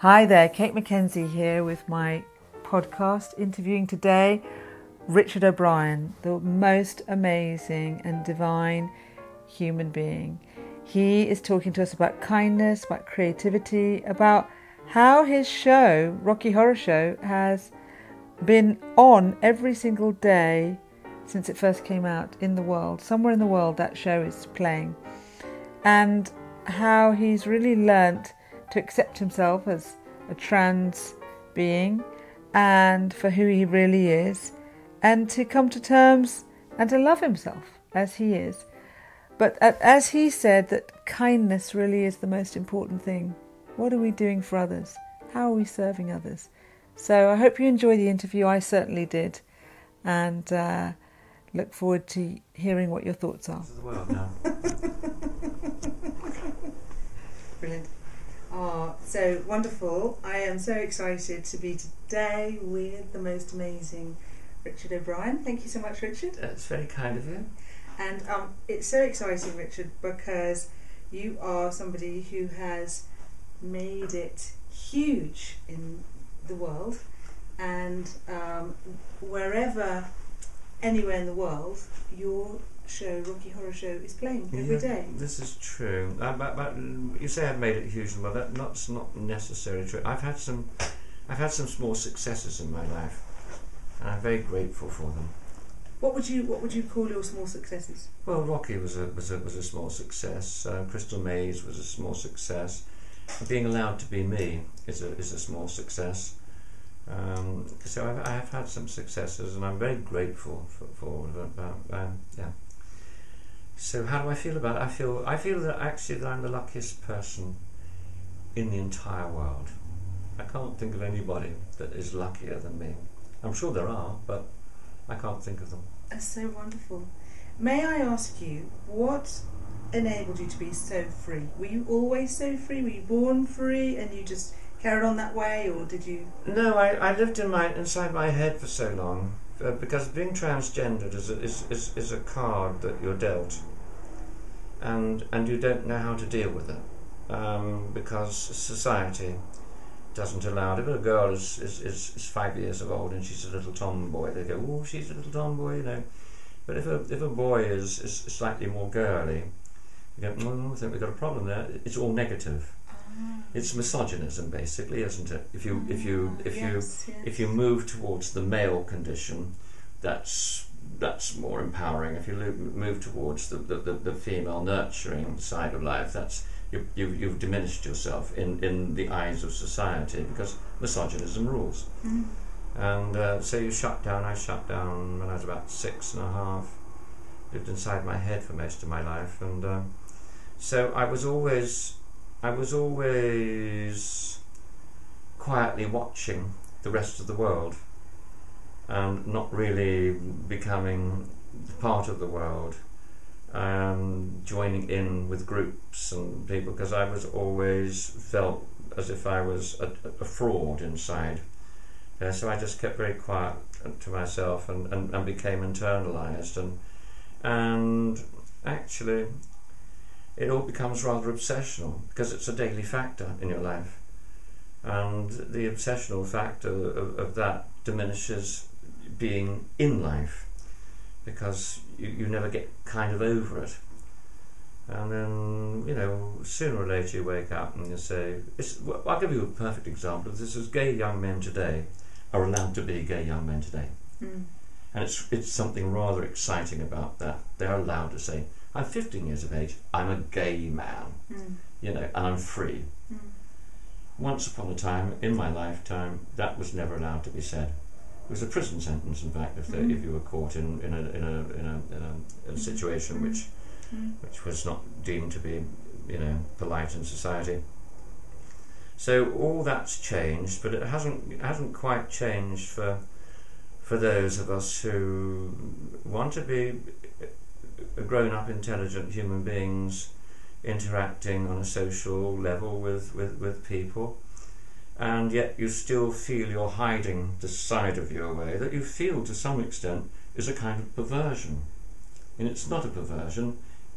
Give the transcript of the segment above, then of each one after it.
Hi there, Kate McKenzie here with my podcast interviewing today Richard O'Brien, the most amazing and divine human being. He is talking to us about kindness, about creativity, about how his show, Rocky Horror Show, has been on every single day since it first came out in the world. Somewhere in the world, that show is playing. And how he's really learnt to accept himself as a trans being and for who he really is, and to come to terms and to love himself as he is. But as he said, that kindness really is the most important thing. What are we doing for others? How are we serving others? So I hope you enjoy the interview. I certainly did. And uh, look forward to hearing what your thoughts are. Brilliant. Oh, so wonderful. I am so excited to be today with the most amazing Richard O'Brien. Thank you so much, Richard. That's very kind of you. And um, it's so exciting, Richard, because you are somebody who has made it huge in the world, and um, wherever, anywhere in the world, your show, Rocky Horror Show, is playing every yeah, day. This is true. Uh, but, but you say I've made it huge, well, that, that's not necessarily true. I've had some, I've had some small successes in my life, and I'm very grateful for them. What would you What would you call your small successes? Well, Rocky was a was a, was a small success. Uh, Crystal Maze was a small success. Being allowed to be me is a is a small success. Um, so I've, I have had some successes, and I'm very grateful for, for all of it. But, um, yeah. So how do I feel about it? I feel I feel that actually that I'm the luckiest person in the entire world. I can't think of anybody that is luckier than me. I'm sure there are, but I can't think of them. That's so wonderful. May I ask you what enabled you to be so free? Were you always so free? Were you born free and you just carried on that way, or did you? No, I, I lived in my inside my head for so long uh, because being transgendered is a, is, is, is a card that you're dealt, and and you don't know how to deal with it um, because society doesn't allow it. If a girl is, is, is, is five years of old and she's a little tomboy, they go, oh, she's a little tomboy, you know. But if a, if a boy is, is slightly more girly, you go, oh, I think we've got a problem there. It's all negative. Ah. It's misogynism, basically, isn't it? If you if you if yes, you yes. if you move towards the male condition, that's that's more empowering. If you move towards the, the, the, the female nurturing side of life, that's you, you, you've diminished yourself in, in the eyes of society because misogynism rules. Mm. And uh, so you shut down, I shut down when I was about six and a half, lived inside my head for most of my life. And uh, so I was always, I was always quietly watching the rest of the world and not really becoming part of the world um, joining in with groups and people because I was always felt as if I was a, a fraud inside. Uh, so I just kept very quiet to myself and, and, and became internalized and and actually it all becomes rather obsessional because it's a daily factor in your life and the obsessional factor of, of that diminishes being in life because you, you never get kind of over it. And then, you know, sooner or later you wake up and you say, well, I'll give you a perfect example. This is gay young men today are allowed to be gay young men today. Mm. And it's, it's something rather exciting about that. They're allowed to say, I'm 15 years of age, I'm a gay man, mm. you know, and I'm free. Mm. Once upon a time, in my lifetime, that was never allowed to be said. It was a prison sentence, in fact, if, they, mm. if you were caught in, in, a, in, a, in, a, in a, a situation mm. which mm. which was not deemed to be, you know, polite in society. So all that's changed, but it hasn't it hasn't quite changed for for those of us who want to be grown-up, intelligent human beings interacting on a social level with, with, with people and yet you still feel you're hiding the side of you away that you feel to some extent is a kind of perversion. And it's not a perversion,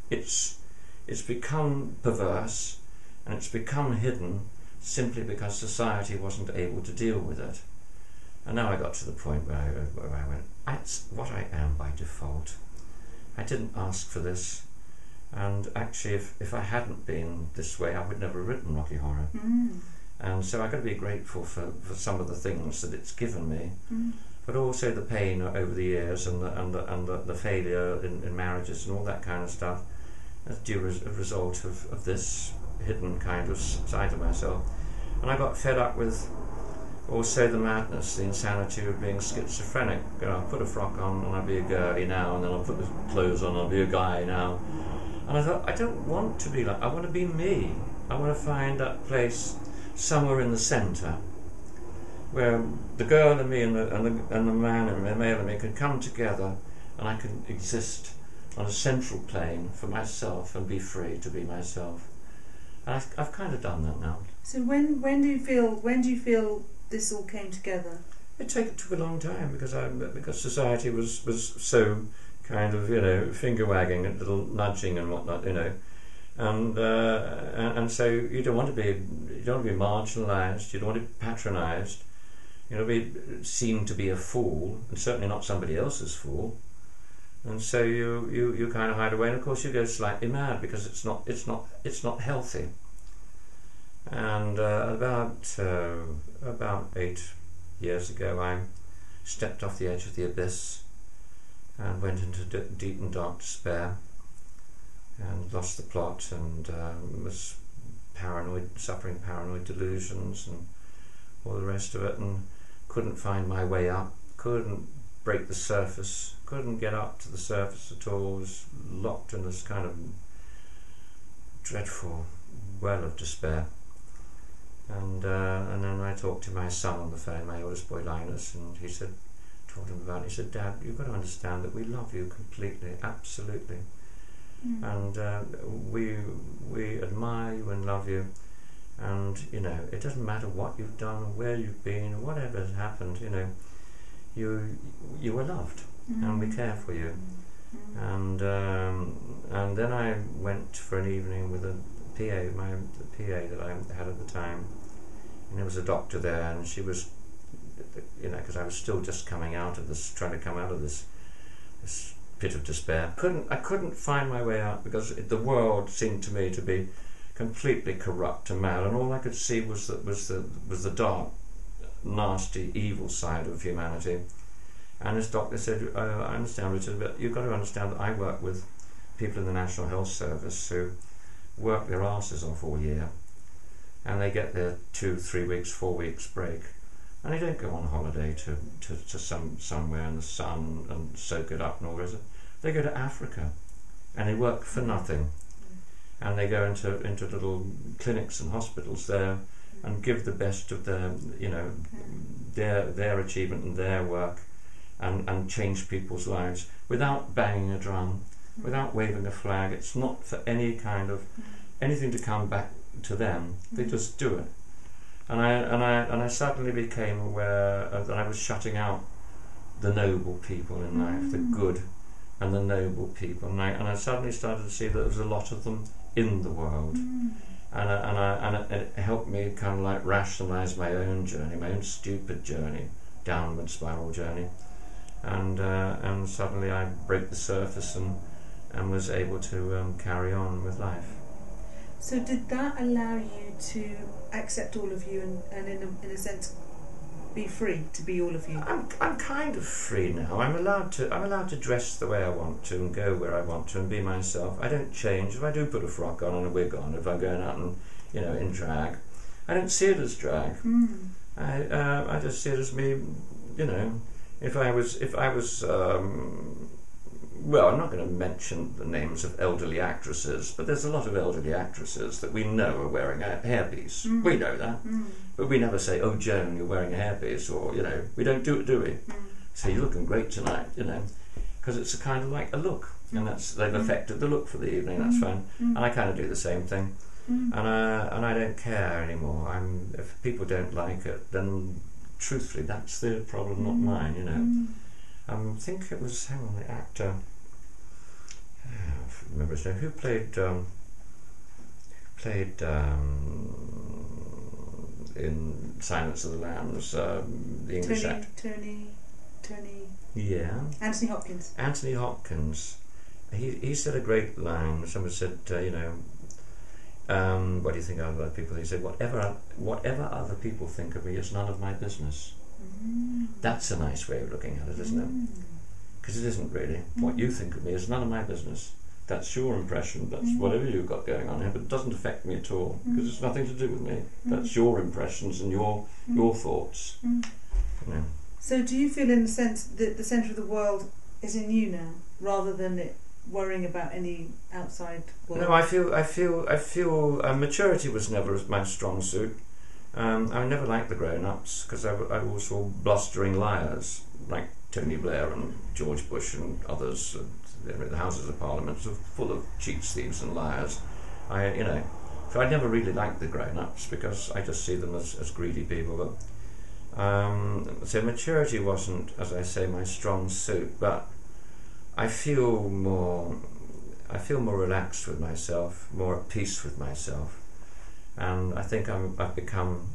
it's, it's become perverse and it's become hidden simply because society wasn't able to deal with it. And now I got to the point where I, where I went, that's what I am by default. I didn't ask for this. And actually, if, if I hadn't been this way, I would never have written Rocky Horror. Mm. And so I've got to be grateful for, for some of the things that it's given me, Mm. but also the pain over the years and the, and the, and the, the failure in, in marriages and all that kind of stuff as due as a result of, of this hidden kind of side of myself. And I got fed up with also the madness, the insanity of being schizophrenic. You know, I'll put a frock on and I'll be a girly now, and then I'll put the clothes on and I'll be a guy now. And I thought, I don't want to be like, I want to be me. I want to find that place somewhere in the centre where the girl and me and the, and the, and the man and the male and me can come together and I can exist on a central plane for myself and be free to be myself. And I've, I've kind of done that now. So when when do you feel when do you feel this all came together? It, take, it took a long time because I because society was, was so kind of you know finger wagging and little nudging and whatnot you know, and, uh, and so you don't want to be you don't want to be marginalised. You don't want to be patronised. You know, be seen to be a fool, and certainly not somebody else's fool. And so you, you, you kind of hide away, and of course you go slightly mad because it's not it's not it's not healthy. And uh, about uh, about eight years ago, I stepped off the edge of the abyss and went into deep and dark despair, and lost the plot, and um, was paranoid, suffering paranoid delusions, and all the rest of it, and couldn't find my way up, couldn't break the surface, couldn't get up to the surface at all, was locked in this kind of dreadful well of despair. And uh, and then I talked to my son on the phone, my oldest boy Linus, and he said, told him about it. He said, Dad, you've got to understand that we love you completely, absolutely, and uh, we we admire you and love you. And you know, it doesn't matter what you've done, or where you've been, or whatever has happened. You know, you you were loved, and we care for you. And um, and then I went for an evening with a PA, my the PA that I had at the time, and there was a doctor there, and she was, you know, because I was still just coming out of this, trying to come out of this, this pit of despair. Couldn't I couldn't find my way out because the world seemed to me to be completely corrupt and mad, and all I could see was that was the was the dark, nasty, evil side of humanity. And this doctor said, uh, I understand, Richard, but you've got to understand that I work with people in the National Health Service who work their asses off all year and they get their two, three weeks, four weeks break. And they don't go on holiday to, to, to some somewhere in the sun and soak it up and all this. They go to Africa and they work for nothing. And they go into, into little clinics and hospitals there and give the best of their, you know, their, their achievement and their work and, and change people's lives without banging a drum, without waving a flag. It's not for any kind of anything to come back to them. They just do it. And I and I and I suddenly became aware of that I was shutting out the noble people in life, the good and the noble people, and I and I suddenly started to see that there was a lot of them in the world. And I, and I, and it, it helped me kind of like rationalize my own journey, my own stupid journey, downward spiral journey and uh, and suddenly I broke the surface and and was able to um, carry on with life. So did that allow you to accept all of you and, and in, a, in a sense be free to be all of you? I'm I'm kind of free now. I'm allowed to I'm allowed to dress the way I want to and go where I want to and be myself. I don't change. If I do put a frock on and a wig on, if I'm going out and you know in drag, I don't see it as drag. Mm. I uh, I just see it as me, you know. If I was if I was um, well, I'm not going to mention the names of elderly actresses, but there's a lot of elderly actresses that we know are wearing a hairpiece. Mm. We know that, Mm. but we never say, "Oh, Joan, you're wearing a hairpiece," or you know, we don't do it, do we? Mm. Say, "You're looking great tonight," you know, because it's a kind of like a look, and that's they've Mm. affected the look for the evening. That's Mm. fine, Mm. and I kind of do the same thing and I and I don't care anymore. I'm if people don't like it, then truthfully, that's their problem, not mine. You know. Mm. Um, I think it was hang on the actor. Remember his name. Who played um, played um, in Silence of the Lambs, um, the English Tony, actor. Tony, Tony, Yeah, Anthony Hopkins. Anthony Hopkins. He he said a great line. Someone said, uh, you know, um, what do you think of other people? He said, whatever whatever other people think of me is none of my business. That's a nice way of looking at it, isn't it? Because it isn't really. Mm. What you think of me is none of my business. That's your impression. That's mm. whatever you've got going on here, but it doesn't affect me at all because mm. it's nothing to do with me. That's your impressions and your your thoughts. Know. So, do you feel, in the sense that the centre of the world is in you now, rather than it worrying about any outside world? No, I feel, I feel, I feel. Uh, maturity was never my strong suit. Um, I never liked the grown-ups because I always saw blustering liars like Tony Blair and George Bush and others. Uh, the Houses of Parliament are full of cheats, thieves, and liars. I, you know, so I never really liked the grown-ups because I just see them as, as greedy people. But um, so maturity wasn't, as I say, my strong suit. But I feel more I feel more relaxed with myself, more at peace with myself, and I think I'm, I've become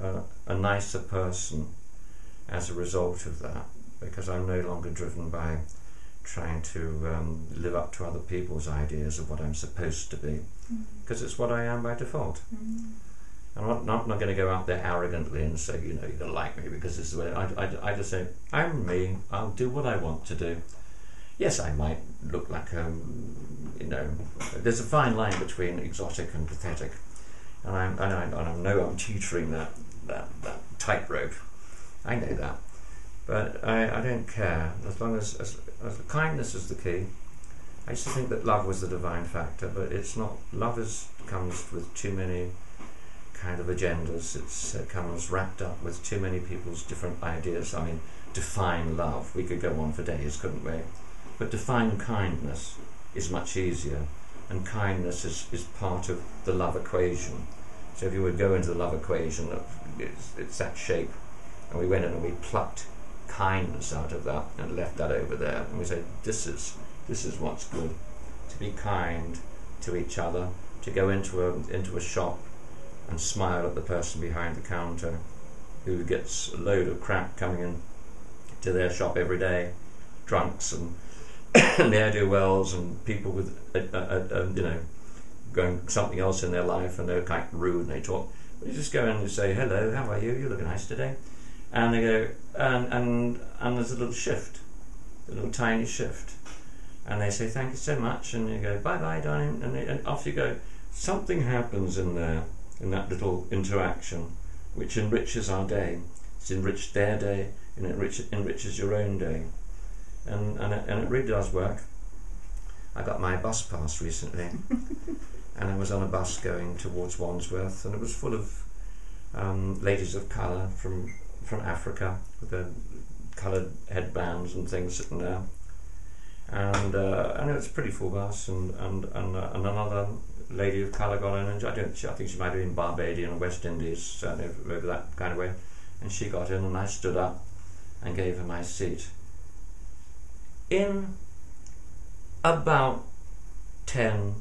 a, a nicer person as a result of that because I'm no longer driven by trying to um, live up to other people's ideas of what I'm supposed to be because it's what I am by default. I'm not, not, not going to go out there arrogantly and say, you know, you're going to like me because this is the way I, I, I just say, I'm me, I'll do what I want to do. Yes, I might look like, um, you know, there's a fine line between exotic and pathetic. And, I'm, and, I, and I know I'm teetering that, that, that tightrope. I know that. But I, I don't care. As long as, as, as kindness is the key. I used to think that love was the divine factor, but it's not. Love is, comes with too many kind of agendas. It's, it comes wrapped up with too many people's different ideas. I mean, define love. We could go on for days, couldn't we? But define kindness is much easier, and kindness is, is part of the love equation. So if you would go into the love equation, it's, it's that shape, and we went in and we plucked kindness out of that and left that over there, and we said, this is this is what's good. To be kind to each other, to go into a into a shop and smile at the person behind the counter who gets a load of crap coming in to their shop every day, drunks and ne'er do wells and people with a, a, a, you know going something else in their life and they're of rude and they talk. But you just go in and say hello, how are you? You look nice today, and they go and and and there's a little shift, a little tiny shift, and they say thank you so much, and you go bye bye darling, and, they, and off you go. Something happens in there in that little interaction, which enriches our day. It's enriched their day, and it enrich, enriches your own day, and and it, and it really does work. I got my bus pass recently, and I was on a bus going towards Wandsworth, and it was full of um, ladies of colour from from Africa with their coloured headbands and things sitting there, and uh, and it was pretty full bus, and and and, uh, and another lady of colour got in, and I don't, I think she might have been Barbadian or West Indies, certainly over that kind of way, and she got in, and I stood up and gave her my seat. In about 10,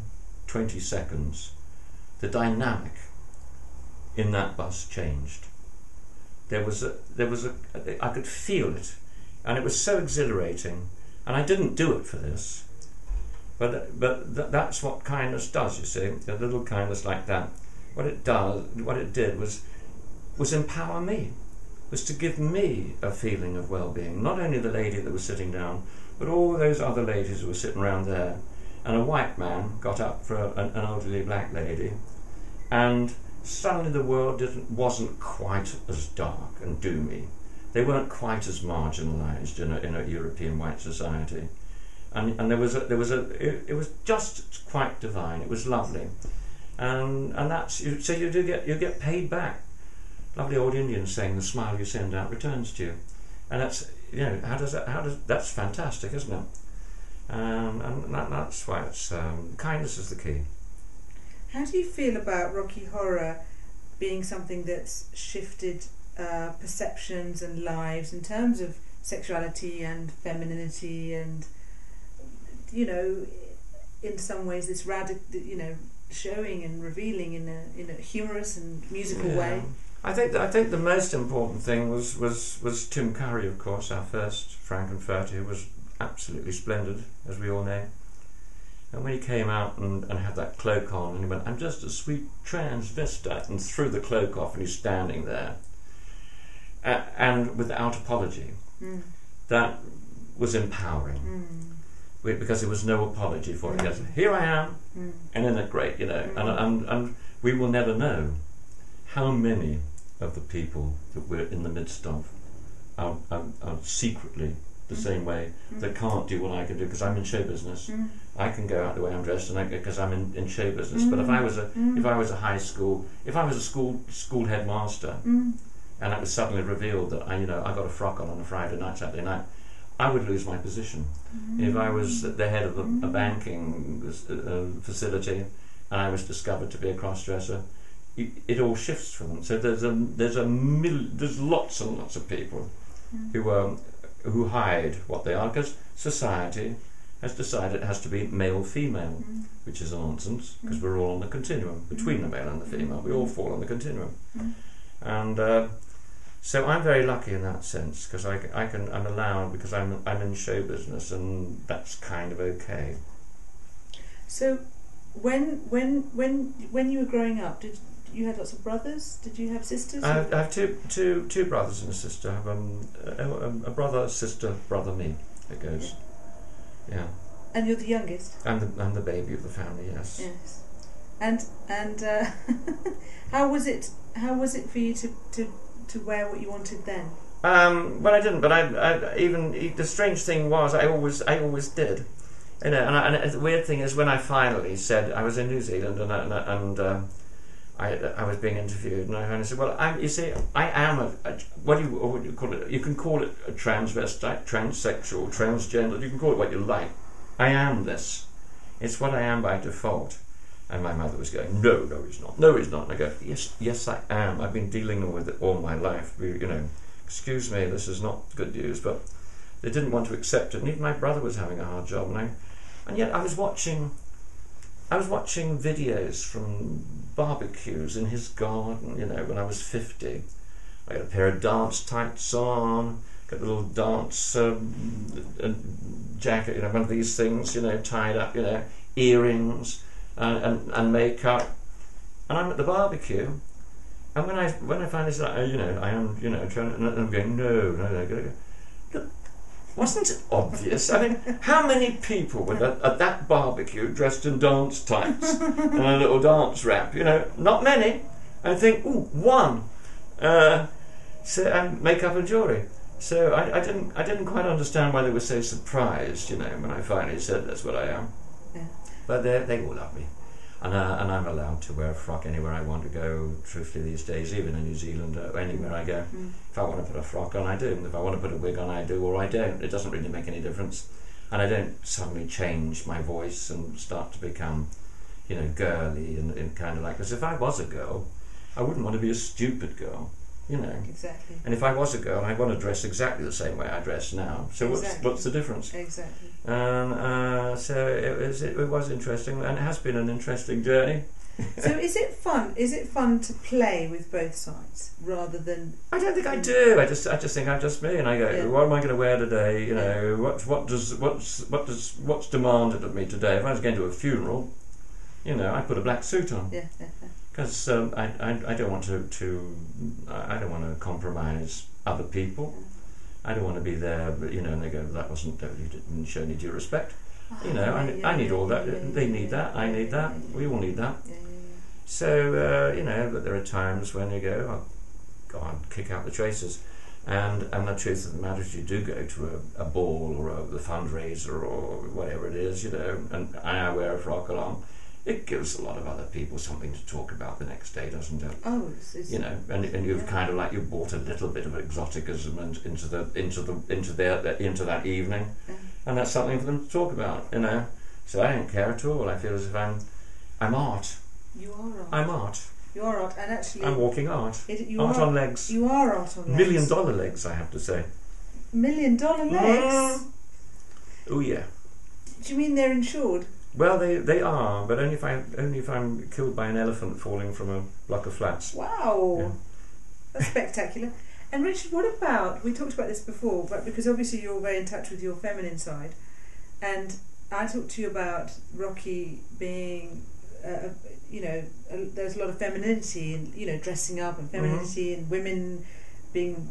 20 seconds, the dynamic in that bus changed. There was a, there was a, I could feel it, and it was so exhilarating. And I didn't do it for this, but but th- that's what kindness does. You see, a little kindness like that. What it does, what it did was, was empower me, was to give me a feeling of well-being. Not only the lady that was sitting down, but all those other ladies who were sitting around there. And a white man got up for a, an, an elderly black lady, and suddenly the world wasn't quite as dark and doomy. They weren't quite as marginalised in a, in a European white society, and and there was a, there was a it, it was just quite divine. It was lovely, and and that's so you do get you get paid back. Lovely old Indian saying, "The smile you send out returns to you," and that's you know how does that how does that's fantastic, isn't it? Um, and that, that's why it's um, kindness is the key. How do you feel about Rocky Horror being something that's shifted uh, perceptions and lives in terms of sexuality and femininity and you know in some ways this radical you know showing and revealing in a in a humorous and musical Yeah. way I think that, I think the most important thing was, was, was Tim Curry, of course, our first Frank-N-Furter, who was absolutely splendid, as we all know. And when he came out and, and had that cloak on, and he went, I'm just a sweet transvestite, and threw the cloak off, and he's standing there, uh, and without apology. Mm. That was empowering Mm. We- because there was no apology for it. Mm. Yes, here I am, Mm. and isn't it great, you know? And, Mm. and, and we will never know how many of the people that we're in the midst of are, are, are secretly the Mm. same way that can't do what I can do because I'm in show business. Mm. I can go out the way I'm dressed, and because I'm in, in show business. But if I was a Mm. if I was a high school, if I was a school school headmaster, Mm. and it was suddenly revealed that I, you know, I got a frock on on a Friday night, Saturday night, I would lose my position. If I was the head of a, a banking uh, facility and I was discovered to be a cross-dresser, it, it all shifts for them. So there's a there's a mil, there's lots and lots of people who um, who hide what they are because society has decided it has to be male female, Mm. which is nonsense because we're all on the continuum between the male and the female. We all fall on the continuum, Mm. and. Uh, so I'm very lucky in that sense because I, I can I'm allowed because I'm I'm in show business and that's kind of okay. So, when when when when you were growing up, did you had lots of brothers? Did you have sisters? I have, I have two two two brothers and a sister. I have um, a, a brother, a sister, brother, me. It goes, yeah. and you're the youngest. I'm the I'm the baby of the family. Yes. Yes. And and uh, how was it? How was it for you to, to, to wear what you wanted then? Um, well, I didn't, but I, I even the strange thing was I always I always did. You know, and, I, and the weird thing is when I finally said I was in New Zealand and I, and, I- and um, I I was being interviewed and I finally said, well, I'm, you see, I am a, a what do you what do you call it? You can call it a transvestite, transsexual, transgender. You can call it what you like. I am this. It's what I am by default. And my mother was going, no, no, he's not. No, he's not. And I go, yes, yes, I am. I've been dealing with it all my life. We- You know, excuse me, this is not good news, but they didn't want to accept it. And even my brother was having a hard job, and I, and yet I was watching, I was watching videos from barbecues in his garden. You know, when I was fifty, I got a pair of dance tights on, got a little dance um, uh, jacket, you know, one of these things, you know, tied up, you know, earrings and, and, and makeup, and I'm at the barbecue. And when I when I finally said, oh, you know, I am, you know, trying, and I'm going, no, no, no, go, go. Wasn't it obvious? I mean, how many people were at, at that barbecue dressed in dance tights and a little dance wrap? You know, not many. I think, ooh, one. Uh, so and makeup and jewellery. So I, I didn't I didn't quite understand why they were so surprised, you know, when I finally said that's what I am. Yeah. But they they all love me, and uh, and I'm allowed to wear a frock anywhere I want to go. Truthfully, these days, even in New Zealand, uh, anywhere I go, Mm. if I want to put a frock on, I do. If I want to put a wig on, I do, or I don't. It doesn't really make any difference, and I don't suddenly change my voice and start to become, you know, girly and, and kind of like. Because if I was a girl, I wouldn't want to be a stupid girl, you know. Exactly. And if I was a girl, I'd want to dress exactly the same way I dress now. So what's Exactly. what's the difference? Exactly. And uh, so it was it, was interesting, and it has been an interesting journey. So is it fun? Is it fun to play with both sides rather than I don't think I do. I just I just think I'm just me, and I go, Yeah. what am I going to wear today? You know, what what does what's what does what's demanded of me today? If I was going to a funeral, you know, I put a black suit on yeah? yeah, yeah. Because um, I, I I don't want to to I don't want to compromise other people. I don't want to be there, but you know, and they go, that wasn't you didn't show any due respect. You know, I, Yeah, I need yeah, all that. yeah, yeah, They need yeah, that. I need that. yeah, We all need that. Yeah, yeah, So uh, you know, but there are times when you go, oh, God, kick out the traces. And and the truth of the matter is, you do go to a, a ball or a, the fundraiser or whatever it is, you know, and I wear a frock along. It gives a lot of other people something to talk about the next day, doesn't it? Oh, it's, it's, You know, and, and you've Yeah. kind of like you've brought a little bit of exoticism in- into the into the into their into that evening, Yeah. and that's something for them to talk about. You know, so I don't care at all. I feel as if I'm I'm art. you are art. I'm art. you are art, and actually, I'm walking art. it, you art are on legs. you are art on legs. Million dollar legs, I have to say. Million dollar legs. Mm. Oh yeah. Do you mean they're insured? Well, they they are, but only if I only if I'm killed by an elephant falling from a block of flats. Wow. Yeah. That's spectacular. And Richard, what about we talked about this before, but because obviously you're very in touch with your feminine side, and I talked to you about Rocky being, uh, you know, uh, there's a lot of femininity in you know dressing up and femininity and women being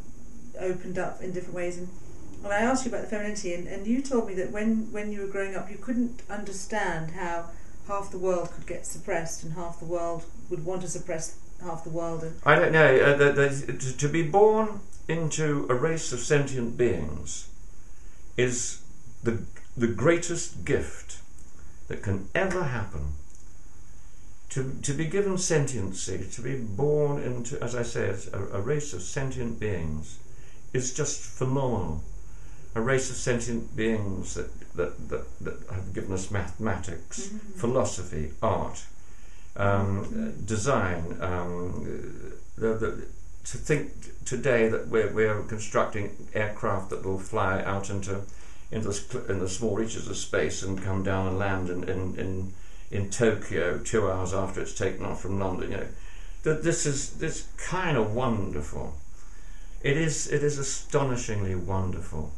opened up in different ways and. And I asked you about the femininity, and, and you told me that when, when you were growing up, you couldn't understand how half the world could get suppressed and half the world would want to suppress half the world. And I don't know. Uh, the, the, to, to be born into a race of sentient beings is the the greatest gift that can ever happen. To, to be given sentiency, to be born into, as I say, a, a race of sentient beings, is just phenomenal. A race of sentient beings that, that, that, that have given us mathematics, Mm-hmm. philosophy, art, um, design. Um, the, the, to think today that we're, we're constructing aircraft that will fly out into into the, in the small reaches of space and come down and land in, in, in, in Tokyo two hours after it's taken off from London. You know, that this is this kind of wonderful. It is it is astonishingly wonderful,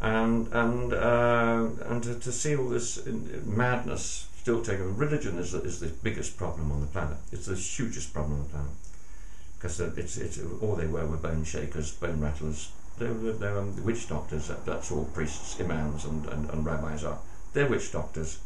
and and uh, and to, to see all this madness still taking religion is the, is the biggest problem on the planet. It's the hugest problem on the planet because it's it's all they were were bone shakers, bone rattlers. They were they were witch doctors. That, that's all priests, imams, and, and, and rabbis are. They're witch doctors.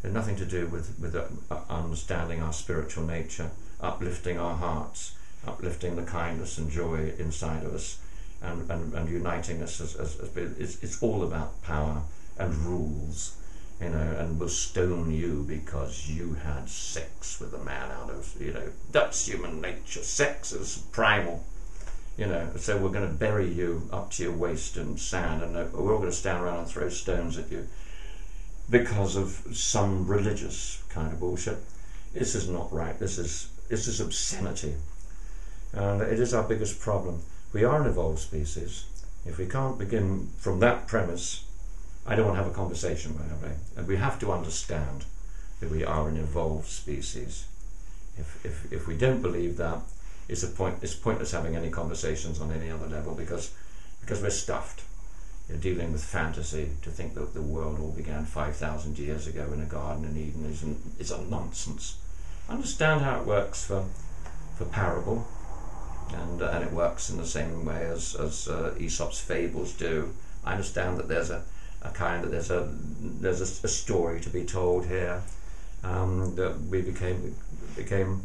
They're nothing to do with with uh, understanding our spiritual nature, uplifting our hearts, uplifting the kindness and joy inside of us, and, and, and uniting us as, as, as it's, it's all about power and rules you know, and will stone you because you had sex with a man out of, you know, that's human nature. Sex is primal, you know. So we're going to bury you up to your waist in sand, and uh, we're all going to stand around and throw stones at you because of some religious kind of bullshit. This is not right. This is this is obscenity, and it is our biggest problem. We are an evolved species. If we can't begin from that premise I don't want to have a conversation with anybody. And we have to understand that we are an evolved species. If, if, if we don't believe that, it's, a point, it's pointless having any conversations on any other level because, because we're stuffed. You're dealing with fantasy to think that the world all began 5,000 years ago in a garden in Eden is, an, is a nonsense. Understand how it works for, for parable, and, uh, and it works in the same way as, as uh, Aesop's fables do. I understand that there's a, a kind of there's a there's a, a story to be told here um, that we became became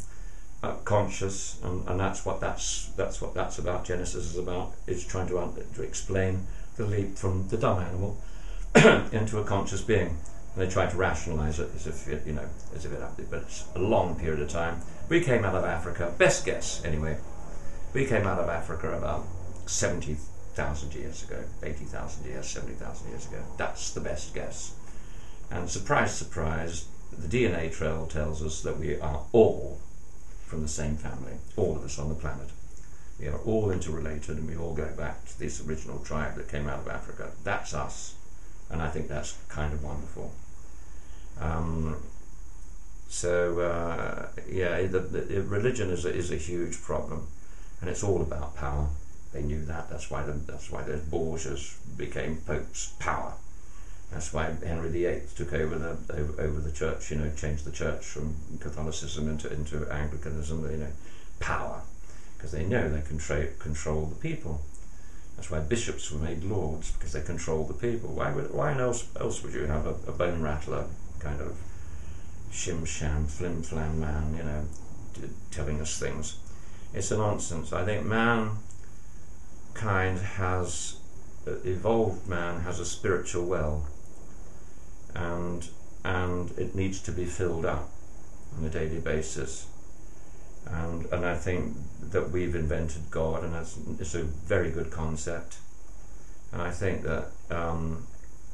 uh, conscious and, and that's what that's that's what that's about Genesis is about is trying to to explain the leap from the dumb animal into a conscious being. And they try to rationalize it as if it, you know as if it happened but it's a long period of time. We came out of Africa best guess anyway we came out of Africa about 70 thousand years ago, eighty thousand years, seventy thousand years ago. That's the best guess. And surprise, surprise, the DNA trail tells us that we are all from the same family, all of us on the planet. We are all interrelated and we all go back to this original tribe that came out of Africa. That's us. And I think that's kind of wonderful. Um, so, uh, yeah, the, the, religion is a, is a huge problem. And it's all about power. They knew that. That's why the, that's why the Borgias became popes. Power. That's why Henry VIII took over the over, over the church. You know, changed the church from Catholicism into into Anglicanism. You know, power, because they know they control control the people. That's why bishops were made lords because they control the people. Why would why else else would you have a, a bone rattler kind of shim sham flim flam man? You know, telling us things. It's a nonsense. I think man kind has evolved man has a spiritual well and and it needs to be filled up on a daily basis and and I think that we've invented God and that's it's a very good concept and I think that um,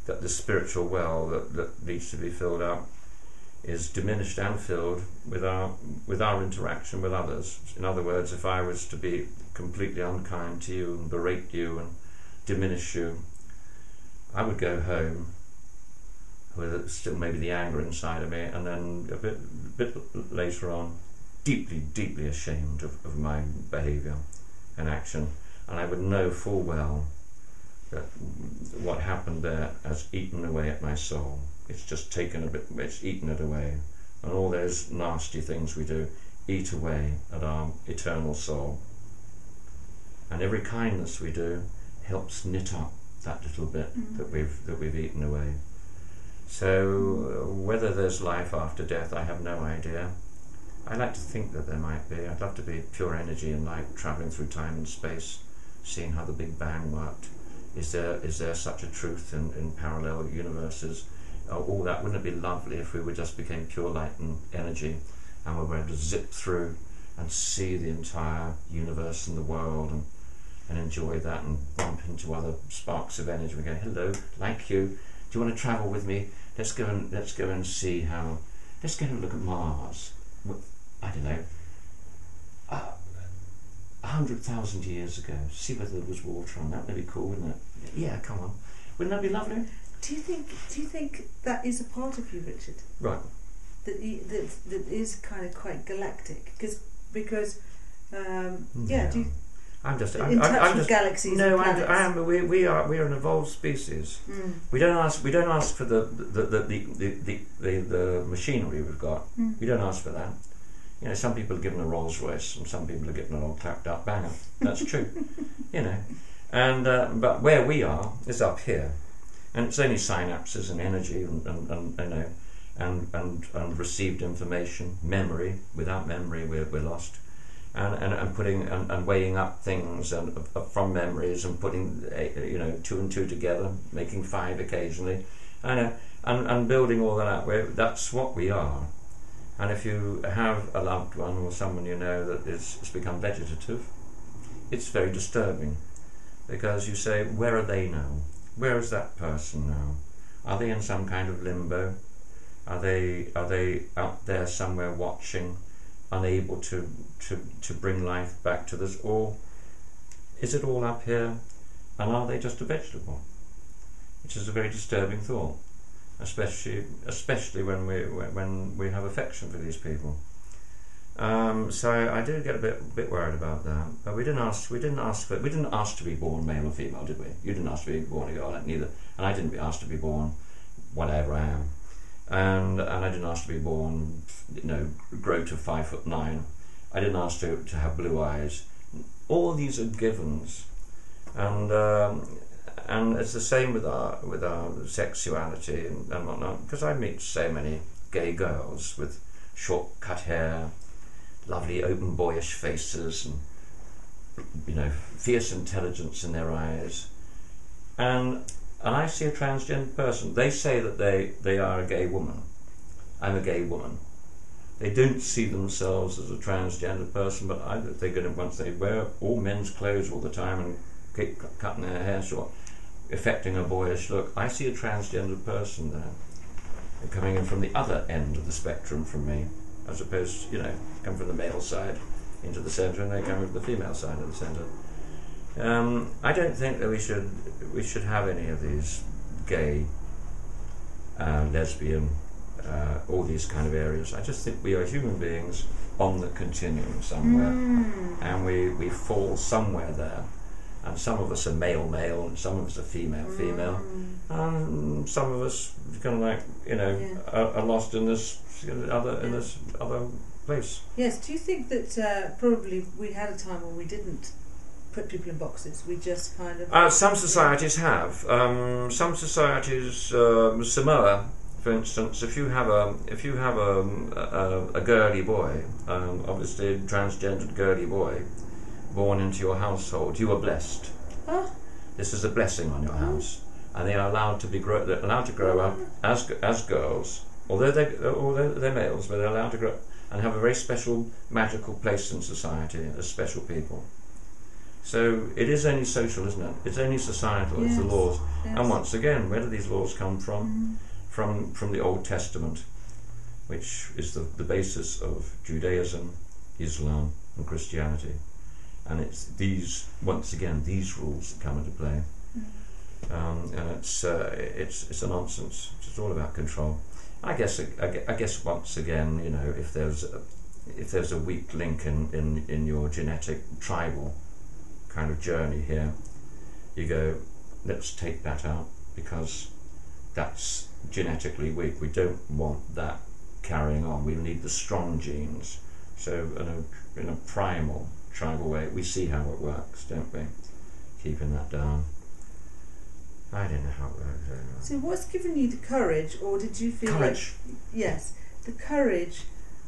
that the spiritual well that, that needs to be filled up is diminished and filled with our with our interaction with others. In other words, if I was to be completely unkind to you and berate you and diminish you, I would go home with still maybe the anger inside of me, and then a bit bit later on, deeply deeply ashamed of, of my behaviour. and action, and I would know full well that what happened there has eaten away at my soul. It's just taken a bit, it's eaten it away. And all those nasty things we do eat away at our eternal soul. And every kindness we do helps knit up that little bit Mm. that we've that we've eaten away. So uh, whether there's life after death, I have no idea. I like to think that there might be. I'd love to be pure energy and light, traveling through time and space, seeing how the Big Bang worked. Is there is there such a truth in, in parallel universes? All that wouldn't it be lovely if we were just became pure light and energy, and we were able to zip through and see the entire universe and the world and and enjoy that and bump into other sparks of energy. We go, hello, like you. Do you want to travel with me? Let's go and let's go and see how. Let's go and look at Mars. I don't know. Uh, hundred thousand years ago. See whether there was water on that. That'd be cool, wouldn't it? Yeah, come on. Wouldn't that be lovely? Do you think? Do you think that is a part of you, Richard? Right. That you, that that is kind of quite galactic? Because because um, yeah. Do you, I'm just. in I'm, touch I'm, I'm with just. galaxies No, I'm, planets? I am. We, we are. We are an evolved species. Mm. We don't ask. We don't ask for the the the the, the, the, the, the machinery we've got. Mm. We don't ask for that. You know, some people are given a Rolls Royce, and some people are given an old clapped up banger. That's true. you know, and uh, but where we are is up here, and it's only synapses and energy and, and, and you know, and, and and received information, memory. Without memory, we're we're lost. And, and, and putting and, and weighing up things and uh, from memories and putting uh, you know two and two together, making five occasionally, and uh, and, and building all that up. We're, that's what we are. And if you have a loved one or someone you know that is, has become vegetative, it's very disturbing because you say, where are they now? Where is that person now? Are they in some kind of limbo? Are they are they out there somewhere watching, unable to, to, to bring life back to this? Or is it all up here and are they just a vegetable? Which is a very disturbing thought especially especially when we when we have affection for these people. Um, so I do get a bit bit worried about that. But we didn't ask we didn't ask for we didn't ask to be born male or female, did we? You didn't ask to be born a girl, neither, and I didn't be asked to be born whatever I am, and and I didn't ask to be born, you know, grow to five foot nine. I didn't ask to to have blue eyes. All these are givens, and. Um, and it's the same with our with our sexuality and, and whatnot. Because I meet so many gay girls with short cut hair, lovely open boyish faces, and you know fierce intelligence in their eyes, and and I see a transgender person. They say that they they are a gay woman. I'm a gay woman. They don't see themselves as a transgender person, but I, they're going to once they wear all men's clothes all the time and keep cutting their hair short affecting a boyish look. I see a transgender person there, coming in from the other end of the spectrum from me, as opposed, you know, come from the male side into the centre, and they come from the female side of the centre. Um, I don't think that we should we should have any of these gay, uh, lesbian, uh, all these kind of areas. I just think we are human beings on the continuum somewhere, Mm. and we, we fall somewhere there and some of us are male male and some of us are female female Mm. and some of us kind of like you know Yeah. are, are lost in this other in this other place Yes. Do you think that uh, probably we had a time when we didn't put people in boxes? We just kind of. uh, some societies have um, some societies um, Samoa for instance if you have a if you have a, a, a girly boy um, obviously transgendered girly boy born into your household you are blessed Oh. This is a blessing on your house, and they are allowed to be grow, allowed to grow up as as girls, although they although they're males, but they're allowed to grow and have a very special magical place in society as special people. So it is only social, isn't it? It's only societal. It's the laws. yes. And once again, where do these laws come from? Mm. From from the Old Testament, which is the, the basis of Judaism, Islam, and Christianity. And it's these once again these rules that come into play, um, and it's uh, it's it's a nonsense. It's all about control. I guess I, guess once again, you know, if there's a, if there's a weak link in, in, in your genetic tribal kind of journey here, you go, let's take that out because that's genetically weak. We don't want that carrying on. We need the strong genes. So in a, in a primal tribal way, we see how it works, don't we? Keeping that down. I don't know how it works. very well. So, what's given you the courage, or did you feel Courage. like yes, the courage?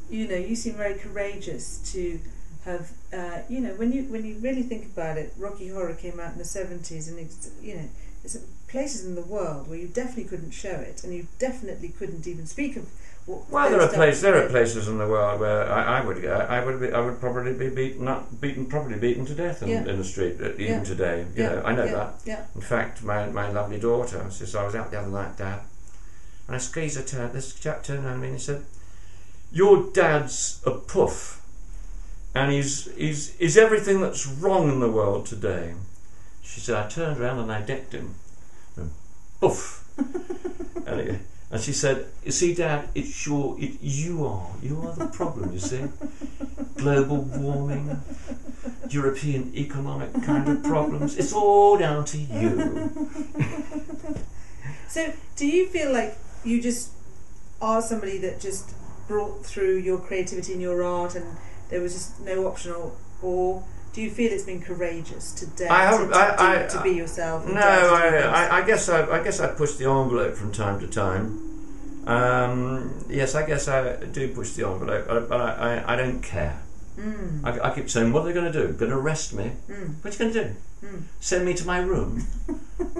You know, you seem very courageous to have. Uh, you know, when you when you really think about it, Rocky Horror came out in the seventies, and it's you know, there's places in the world where you definitely couldn't show it, and you definitely couldn't even speak of. Well, there are places. There are places in the world where I, I would go. I would be. I would probably be beaten up, beaten, probably beaten to death in, Yeah. in the street, uh, even Yeah. today. You Yeah, know, I know that. Yeah. In fact, my, my lovely daughter says I was out the other night, Dad, and I squeezed her turn. This chap turned around to me and he said, "Your dad's a puff, and he's he's he's everything that's wrong in the world today." She said, "I turned around and I decked him, and poof." and, and she said, "You see, Dad, it's your it, you are you are the problem. You see, global warming." European economic kind of problems. It's all down to you. So, do you feel like you just are somebody that just brought through your creativity and your art, and there was just no optional, or do you feel it's been courageous to dare I to, to, I- do- I- to be yourself? No, I. I, I guess I, I guess I push the envelope from time to time. Um, yes, I guess I do push the envelope, but I, I, I don't care. Mm, I, I keep saying, what are they going to do? Going to arrest me? mm, What are you going to do? mm. Send me to my room?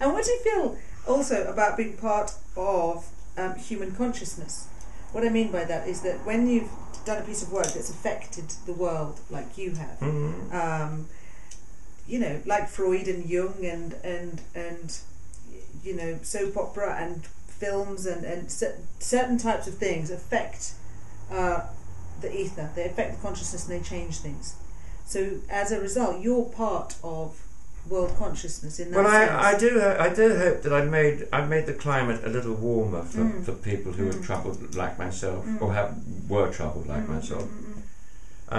And what do you feel also about being part of um, human consciousness? What I mean by that is that when you've done a piece of work that's affected the world, like you have, Mm. um, you know, like Freud and Jung and and and you know soap opera and films and and cer- certain types of things affect uh, the ether. They affect the consciousness and they change things. So as a result, you're part of world consciousness in that Well. I, I do I do hope that I made I made the climate a little warmer for, Mm. for people who Mm. are troubled like myself Mm. or have were troubled like Mm, myself. mm, mm,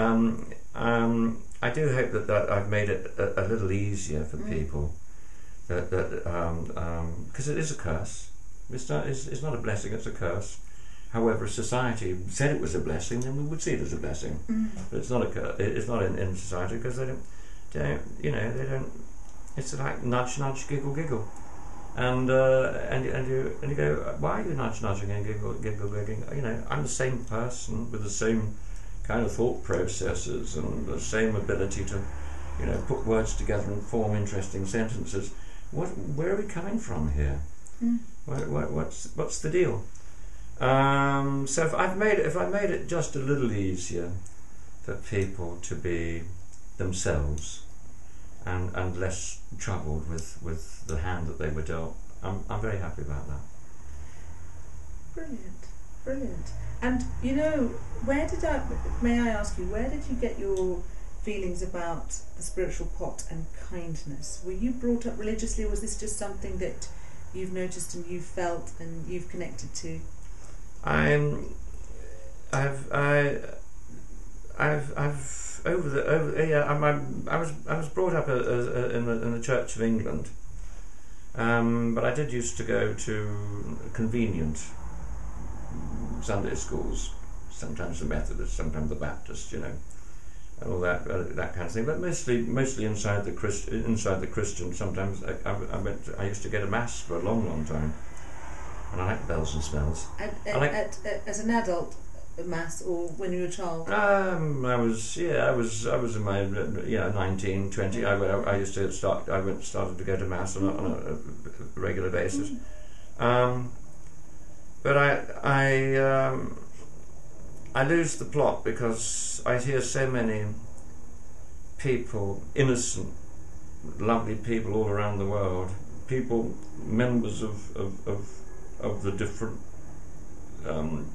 Um, um, I do hope that, that I've made it a, a little easier for Mm. people. That that because it is a curse. It's not it's, it's not a blessing. It's a curse. However, if society said it was a blessing, then we would see it as a blessing. mm, But it's not a it's not in, in society because they don't, they don't you know they don't. It's like nudge nudge giggle giggle. And uh, and and you and you go, why are you nudge nudging and giggle giggle giggling? You know, I'm the same person with the same kind of thought processes and the same ability to, you know, put words together and form interesting sentences. What, where are we coming from here? Mm. What, what, what's, what's the deal? Um, so if I've made it, if I made it just a little easier for people to be themselves and, and less troubled with, with the hand that they were dealt, I'm, I'm very happy about that. Brilliant, brilliant. And you know, where did I? May I ask you, where did you get your feelings about the spiritual pot and kindness? Were you brought up religiously, or was this just something that you've noticed and you've felt and you've connected to? I'm, I've, I, I've, I've over the over yeah. I'm, I'm, I was I was brought up as, as, uh, in the in the Church of England, um, but I did used to go to convenient Sunday schools. Sometimes the Methodist, sometimes the Baptist, you know, and all that uh, that kind of thing. But mostly mostly inside the Christ, inside the Christian. Sometimes I, I, I went. I used to get a mass for a long long time, and I like bells and smells. At, I at, like- at, as an adult, at mass, or when you were a child? Um, I was yeah, I was I was in my yeah 19, 20. I, went- I used to start. I went started to go to mass on a, on a regular basis. Um, but I I um, I lose the plot because I hear so many people, innocent, lovely people all around the world, people members of of of, of the different um,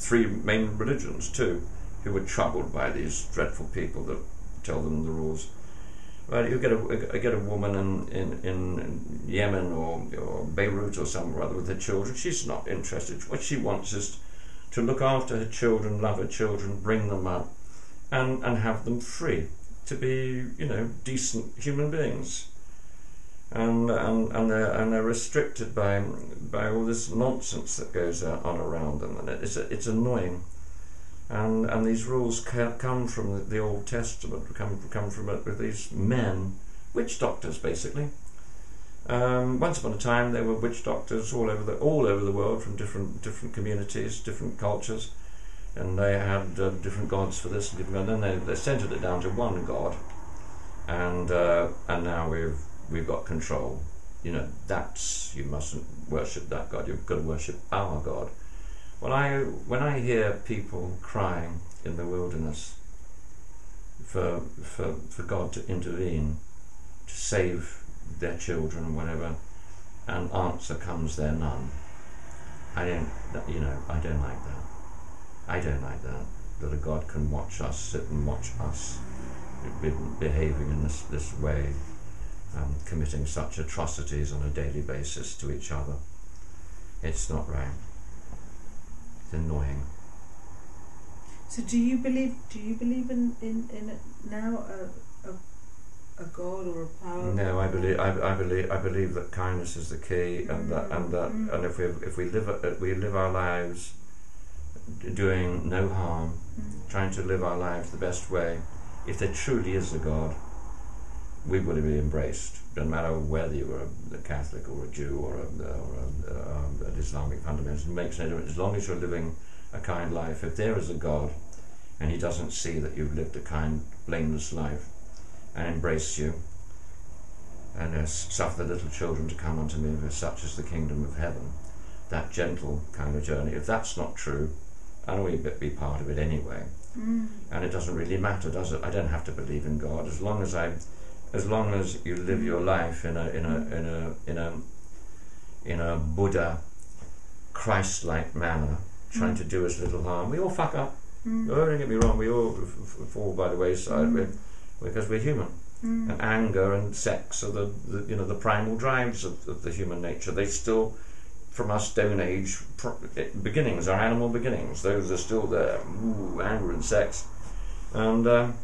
three main religions too, who were troubled by these dreadful people that tell them the rules. Well, you get a, get a woman in, in, in Yemen or, or Beirut or somewhere or other with her children. She's not interested. What she wants is to look after her children, love her children, bring them up, and, and have them free to be, you know, decent human beings. And, and, and, they're, and they're restricted by, by all this nonsense that goes on around them. And it's, it's annoying. And, and these rules come from the, Old Testament, come, come from it with these men, witch doctors basically. Um, once upon a time, there were witch doctors all over the all over the world from different different communities, different cultures, and they had uh, different gods for this and different. And then they, they centered it down to one god, and uh, and now we've we've got control. You know, that's you mustn't worship that god. You've got to worship our God. When I when I hear people crying in the wilderness for for for God to intervene to save their children whatever, and answer comes there none. I don't, you know, I don't like that. I don't like that. That a God can watch us, sit and watch us behaving in this, this way, um, committing such atrocities on a daily basis to each other. It's not right. It's annoying. So, do you believe? Do you believe in in, in now a, a a god or a power? No, I believe I, I believe I believe that kindness is the key, and mm. that and that mm. and if we if we live we live our lives doing no harm, mm. trying to live our lives the best way, if there truly is a God, we will be embraced. Doesn't matter whether you are a, a Catholic or a Jew or, a, or a, an Islamic fundamentalist. It makes no difference as long as you're living a kind life. If there is a God, and He doesn't see that you've lived a kind, blameless life, and embrace you, and uh, suffer the little children to come unto me, for such is the kingdom of heaven. That gentle kind of journey. If that's not true, I know we be part of it anyway. Mm. And it doesn't really matter, does it? I don't have to believe in God as long as I, as long as you live your life in a in a in a in a in a Buddha, Christ-like manner, trying to do as little harm. We all fuck up. Mm. Don't get me wrong. We all fall by the wayside. Mm because we're human. Mm. And anger and sex are the, the, you know the primal drives of, of, the human nature. They still, from our Stone Age eh, beginnings, our animal beginnings, those are still there. Ooh, anger and sex, and um,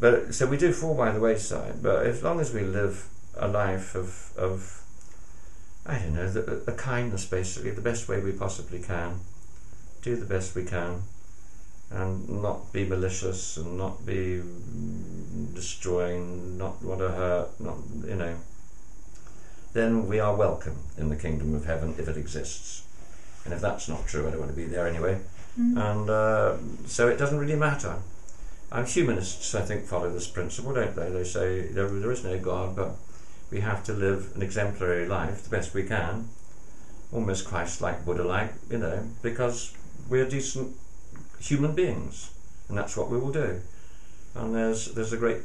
but so we do fall by the wayside. But as long as we live a life of of I don't know, the, the kindness basically, the best way we possibly can, do the best we can and not be malicious and not be destroying, not want to hurt, not you know, then we are welcome in the kingdom of heaven if it exists. And if that's not true, I don't want to be there anyway. Mm. And uh, so it doesn't really matter. And humanists, I think, follow this principle, don't they? They say there, there is no God, but we have to live an exemplary life the best we can, almost Christ-like, Buddha-like, you know, because we're decent human beings, and that's what we will do. And there's there's a great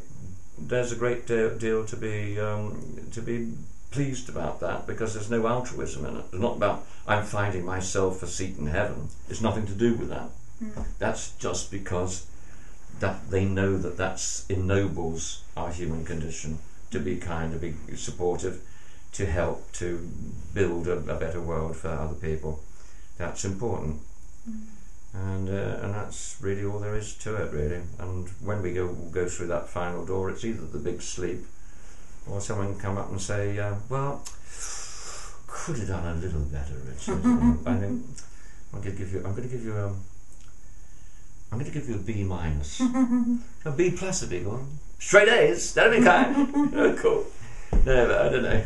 there's a great deal, deal to be um, to be pleased about that because there's no altruism in it. It's not about I'm finding myself a seat in heaven. It's nothing to do with that. Mm. That's just because that they know that that's ennobles our human condition to be kind, to be supportive, to help, to build a, a better world for other people. That's important. Mm and uh, and that's really all there is to it, really. And when we go go through that final door, it's either the big sleep, or someone come up and say, uh, "Well, could have done a little better, Richard." I think I'm going to give you. I'm going to give you a. I'm going to give you a B minus. a B plus would be good. Straight A's. That'd be kind. oh, cool. No, but I don't know.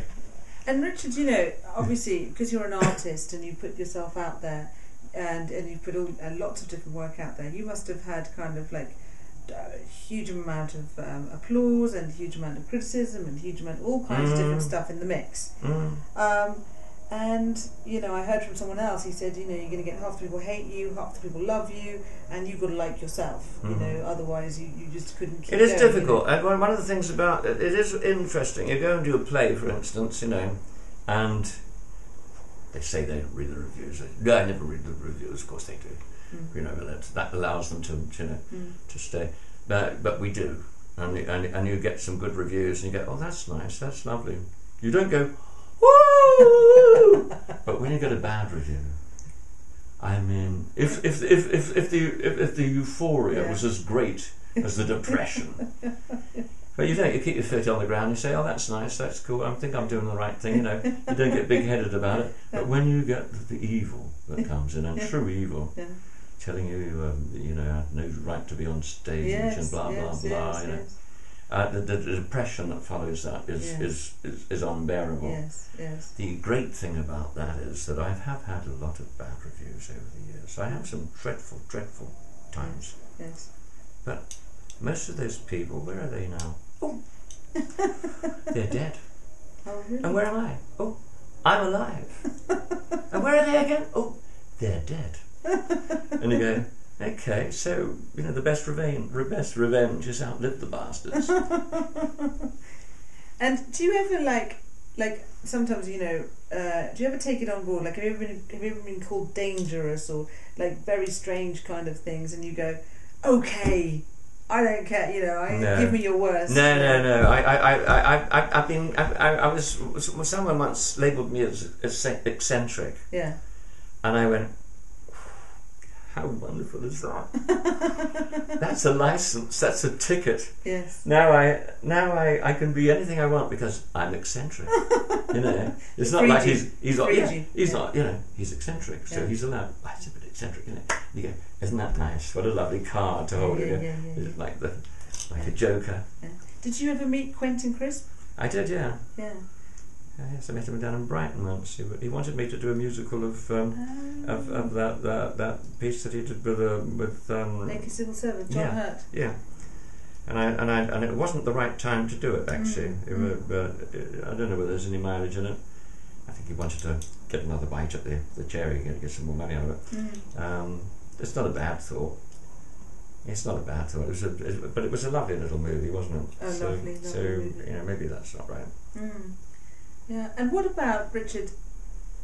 And Richard, you know, obviously, because you're an artist and you put yourself out there and and you put all uh, lots of different work out there. You must have had kind of like a huge amount of um, applause and a huge amount of criticism and huge amount all kinds mm. of different mm. stuff in the mix. Mm. Um, and you know, I heard from someone else. He said, you know, you're going to get half the people hate you, half the people love you, and you've got to like yourself. Mm. You know, otherwise you, you just couldn't. it is going, difficult, you know? and one of the things about it, it is interesting. You go and do a play, for instance, you know, and they say they read the reviews. No, I never read the reviews. Of course they do. Mm. You know, that, that allows them to, you know, mm. to stay. But but we do, and, and and you get some good reviews, and you go, oh, that's nice, that's lovely. You don't go, woo. but when you get a bad review, I mean, if if if if, if the if, if the euphoria Yeah. was as great as the depression. But you don't. You keep your feet on the ground. You say, "Oh, that's nice. That's cool. I think I'm doing the right thing." You know, you don't get big-headed about it. But when you get the evil that comes in, and true evil, Yeah. telling you, um, you know, no right to be on stage Yes, and blah yes, blah blah. yes, you know, uh, the, the, the depression that follows that is Yeah. is, is is unbearable. yes, yes. The great thing about that is that I have had a lot of bad reviews over the years. I have some dreadful, dreadful times. yes. But most of those people, where are they now? Oh, they're dead. Oh, really? And where am I? Oh, I'm alive. and where are they again? Oh, they're dead. and you go, okay, so you know the best revenge, best revenge is outlive the bastards. And do you ever like, like sometimes you know, uh, do you ever take it on board? Like, have you ever been, have you ever been called dangerous or like very strange kind of things, and you go, okay, I don't care, you know, I No. give me your worst. No, no, no. I, I, I, I, I've been. I, I, I was. Someone once labelled me as, as eccentric, Yeah. and I went, "How wonderful is that? that's a license. That's a ticket. Yes. Now I, now I, I can be anything I want because I'm eccentric. you know, it's not like he's he's not. Yeah, he's Yeah. not. You know, he's eccentric, so Yeah. he's allowed. Well, it's a bit eccentric, isn't it? You go, isn't that nice? What a lovely card to hold. Yeah, yeah, yeah. Like the, like a joker. Did you ever meet Quentin Crisp? I did, yeah. Yeah. Yes, I met him down in Brighton once. He, he wanted me to do a musical of um, of, of that, that that piece that he did with uh, with um, Naked Civil Servant, John Yeah. Hurt. yeah. And I and I and it wasn't the right time to do it actually. Mm, It uh, I don't know whether there's any mileage in it. I think he wanted to get another bite at the the cherry, get, get some more money out of it. Mm. Um, it's not a bad thought. It's not a bad thought. It was a, it, but it was a lovely little movie, wasn't it? A so, lovely, lovely so movie. you know maybe that's not right. Mm. Yeah, and what about Richard?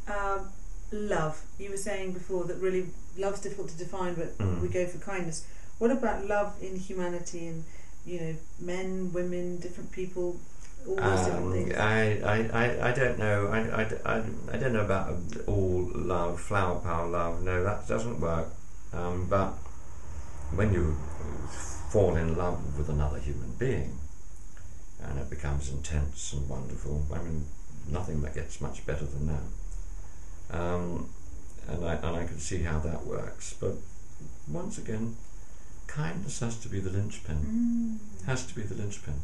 Um, love. You were saying before that really love's difficult to define, but Mm. we go for kindness. What about love in humanity and you know men, women, different people, all those different Um, things? I, I, I, I don't know. I, I, I, I don't know about all love, flower power love. No, that doesn't work. Um, but when you fall in love with another human being, and it becomes intense and wonderful. I mean, nothing that gets much better than that. Um, and I and I can see how that works. But once again, kindness has to be the linchpin Mm. has to be the linchpin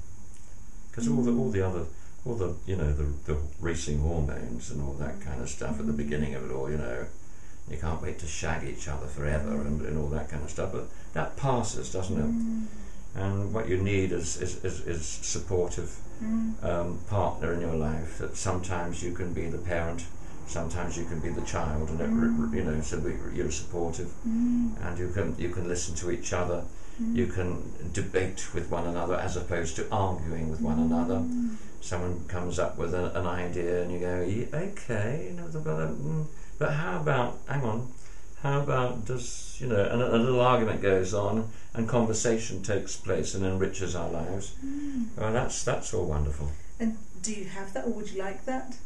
because all the all the other all the you know the the racing hormones and all that kind of stuff at the beginning of it all you know you can't wait to shag each other forever and, and all that kind of stuff but that passes doesn't it Mm. and what you need is is, is, is supportive Mm. um, partner in your life that sometimes you can be the parent sometimes you can be the child and it, r- r- you know so that you're supportive Mm. and you can you can listen to each other you can debate with one another as opposed to arguing with one another. Someone comes up with a, an idea and you go, "Ye- okay, you know, but, mm, but how about, hang on, how about does, you know, and a, a little argument goes on and conversation takes place and enriches our lives. Well, that's, that's all wonderful. And do you have that, or would you like that?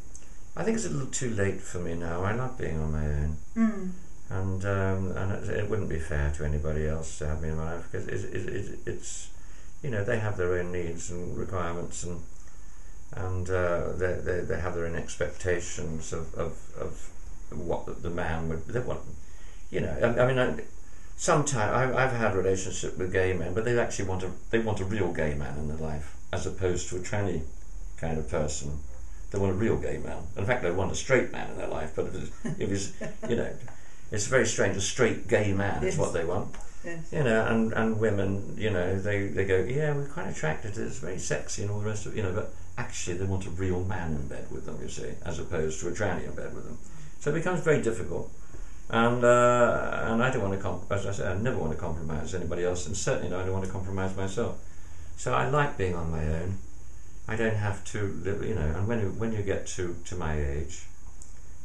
I think it's a little too late for me now. I love being on my own. Mm. and um, and it, it wouldn't be fair to anybody else to have me in my life because it, it, it, it's you know they have their own needs and requirements and and uh, they, they they have their own expectations of, of, of what the man would they want you know I, I mean I, sometimes I've, I've had relationship with gay men but they actually want a they want a real gay man in their life as opposed to a tranny kind of person they want a real gay man in fact they want a straight man in their life but if it's, if it's you know it's very strange. A straight gay man Yes. is what they want, Yes. you know. And, and women, you know, they, they go, yeah, we're quite attracted. to It's very sexy and all the rest of it, you know. But actually, they want a real man in bed with them, you see, as opposed to a tranny in bed with them. So it becomes very difficult. And uh, and I don't want to, comp- as I said, I never want to compromise anybody else, and certainly no, I don't want to compromise myself. So I like being on my own. I don't have to live, you know. And when you, when you get to, to my age,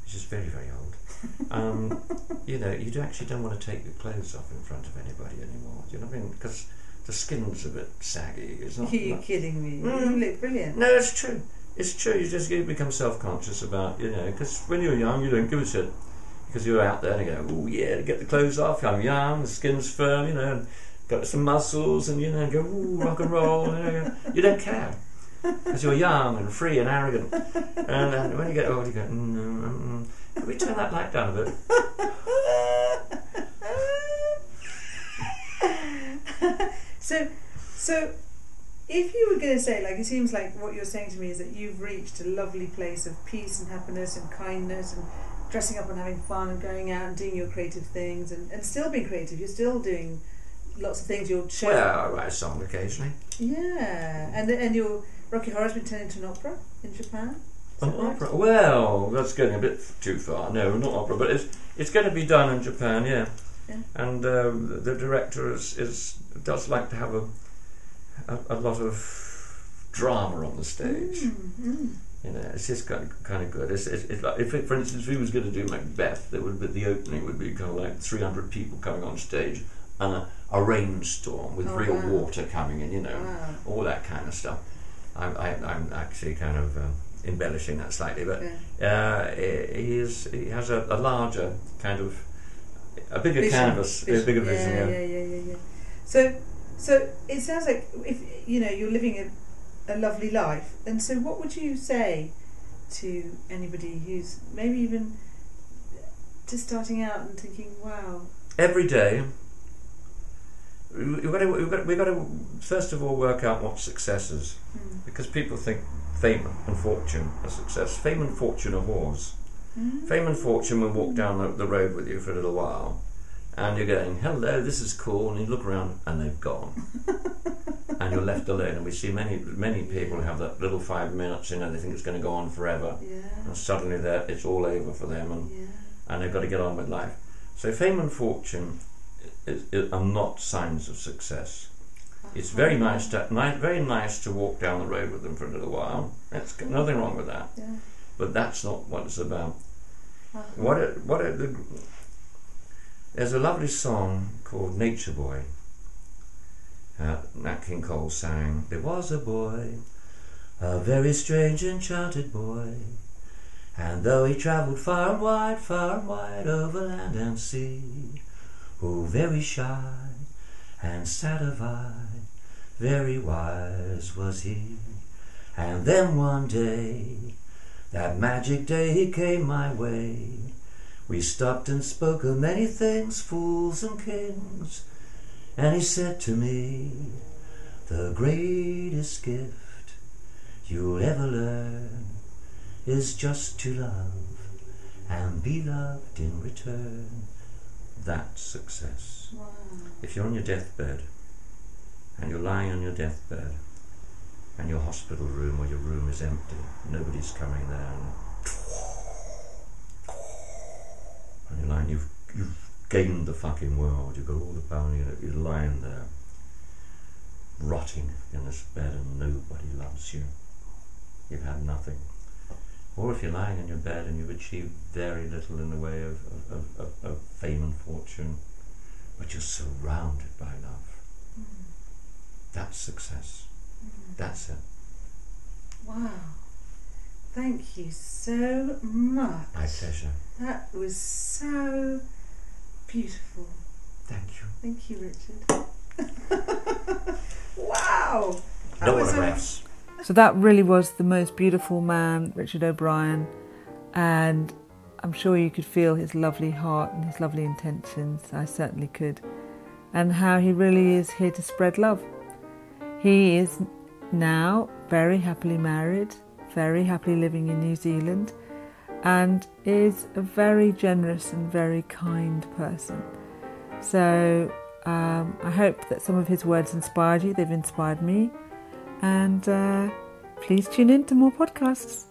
which is very very old, um, you know, you actually don't want to take your clothes off in front of anybody anymore. Do you know what I mean? Because the skin's a bit saggy. It's not. Are you not- kidding me? Mm. You look brilliant. no, it's true. It's true. You just you become self-conscious about, you know, because when you're young, you don't give a shit. Because you're out there and you go, oh yeah, get the clothes off. I'm young, the skin's firm, you know, and got some muscles, and you know, go ooh rock and roll. You, know, you don't care because you're young and free and arrogant. And, and when you get old, you go, mm, mm, mm, mm. can we turn that light down a bit? so, so if you were going to say, like, it seems like what you're saying to me is that you've reached a lovely place of peace and happiness and kindness and dressing up and having fun and going out and doing your creative things and, and still being creative. You're still doing lots of things. You're showing. Well, I write a song occasionally. Yeah, and and your Rocky Horror's been turned into an opera in Japan. An right? opera? Well, that's going a bit too far. No, not opera, but it's it's going to be done in Japan, yeah. Yeah. And um, the director is, is does like to have a, a a lot of drama on the stage. Mm, mm. You know, it's just kind of, kind of good. It's, it's, it's like if, it, for instance, if he was going to do Macbeth, there would be the opening would be kind of like 300 people coming on stage and a, a rainstorm with Oh, real wow. water coming in. You know, Wow. all that kind of stuff. I'm, I, I'm actually kind of um, embellishing that slightly, but Yeah. uh, he is he has a, a larger kind of a bigger Vision, canvas, a vision. bigger vision. Yeah, Yeah, yeah, yeah, yeah, yeah. So, so it sounds like if you know you're living a, a lovely life, and so what would you say to anybody who's maybe even just starting out and thinking, "Wow, Every day, we- we've got to we've got, we've got to first of all work out what success is. hmm. Because people think fame and fortune are success. Fame and fortune are whores. Mm. Fame and fortune will walk down the, the road with you for a little while, and you're going, "Hello, this is cool," and you look around, and they've gone, and you're left alone. And we see many many people have that little five minutes, you know, they think it's going to go on forever, yeah, and suddenly that it's all over for them, and, yeah, and they've got to get on with life. So fame and fortune is, is, are not signs of success. It's very nice to very nice to walk down the road with them for a little while. That's nothing wrong with that. Yeah. But that's not what it's about. Uh-huh. What it, what it, the, there's a lovely song called Nature Boy. Uh, Nat King Cole sang, There was a boy, a very strange enchanted boy, and though he travelled far and wide, far and wide over land and sea, oh, very shy and sad of eye, very wise was he. And then one day, that magic day he came my way. We stopped and spoke of many things, fools and kings. And he said to me, The greatest gift you'll ever learn is just to love and be loved in return. That's success. Wow. If you're on your deathbed and you're lying on your deathbed and your hospital room or your room is empty, nobody's coming there, and, and you're lying, you've, you've gained the fucking world, you've got all the power, you know, you're lying there, rotting in this bed and nobody loves you. You've had nothing. Or if you're lying in your bed and you've achieved very little in the way of, of, of, of fame and fortune, but you're surrounded by love. Mm-hmm. That's success. Mm-hmm. That's it. Wow. Thank you so much. My pleasure. That was so beautiful. Thank you. Thank you, Richard. wow. That No was a- So that really was the most beautiful man, Richard O'Brien, and I'm sure you could feel his lovely heart and his lovely intentions. I certainly could. And how he really is here to spread love. He is now very happily married, very happily living in New Zealand, and is a very generous and very kind person. So um, I hope that some of his words inspired you, they've inspired me. And uh, please tune in to more podcasts.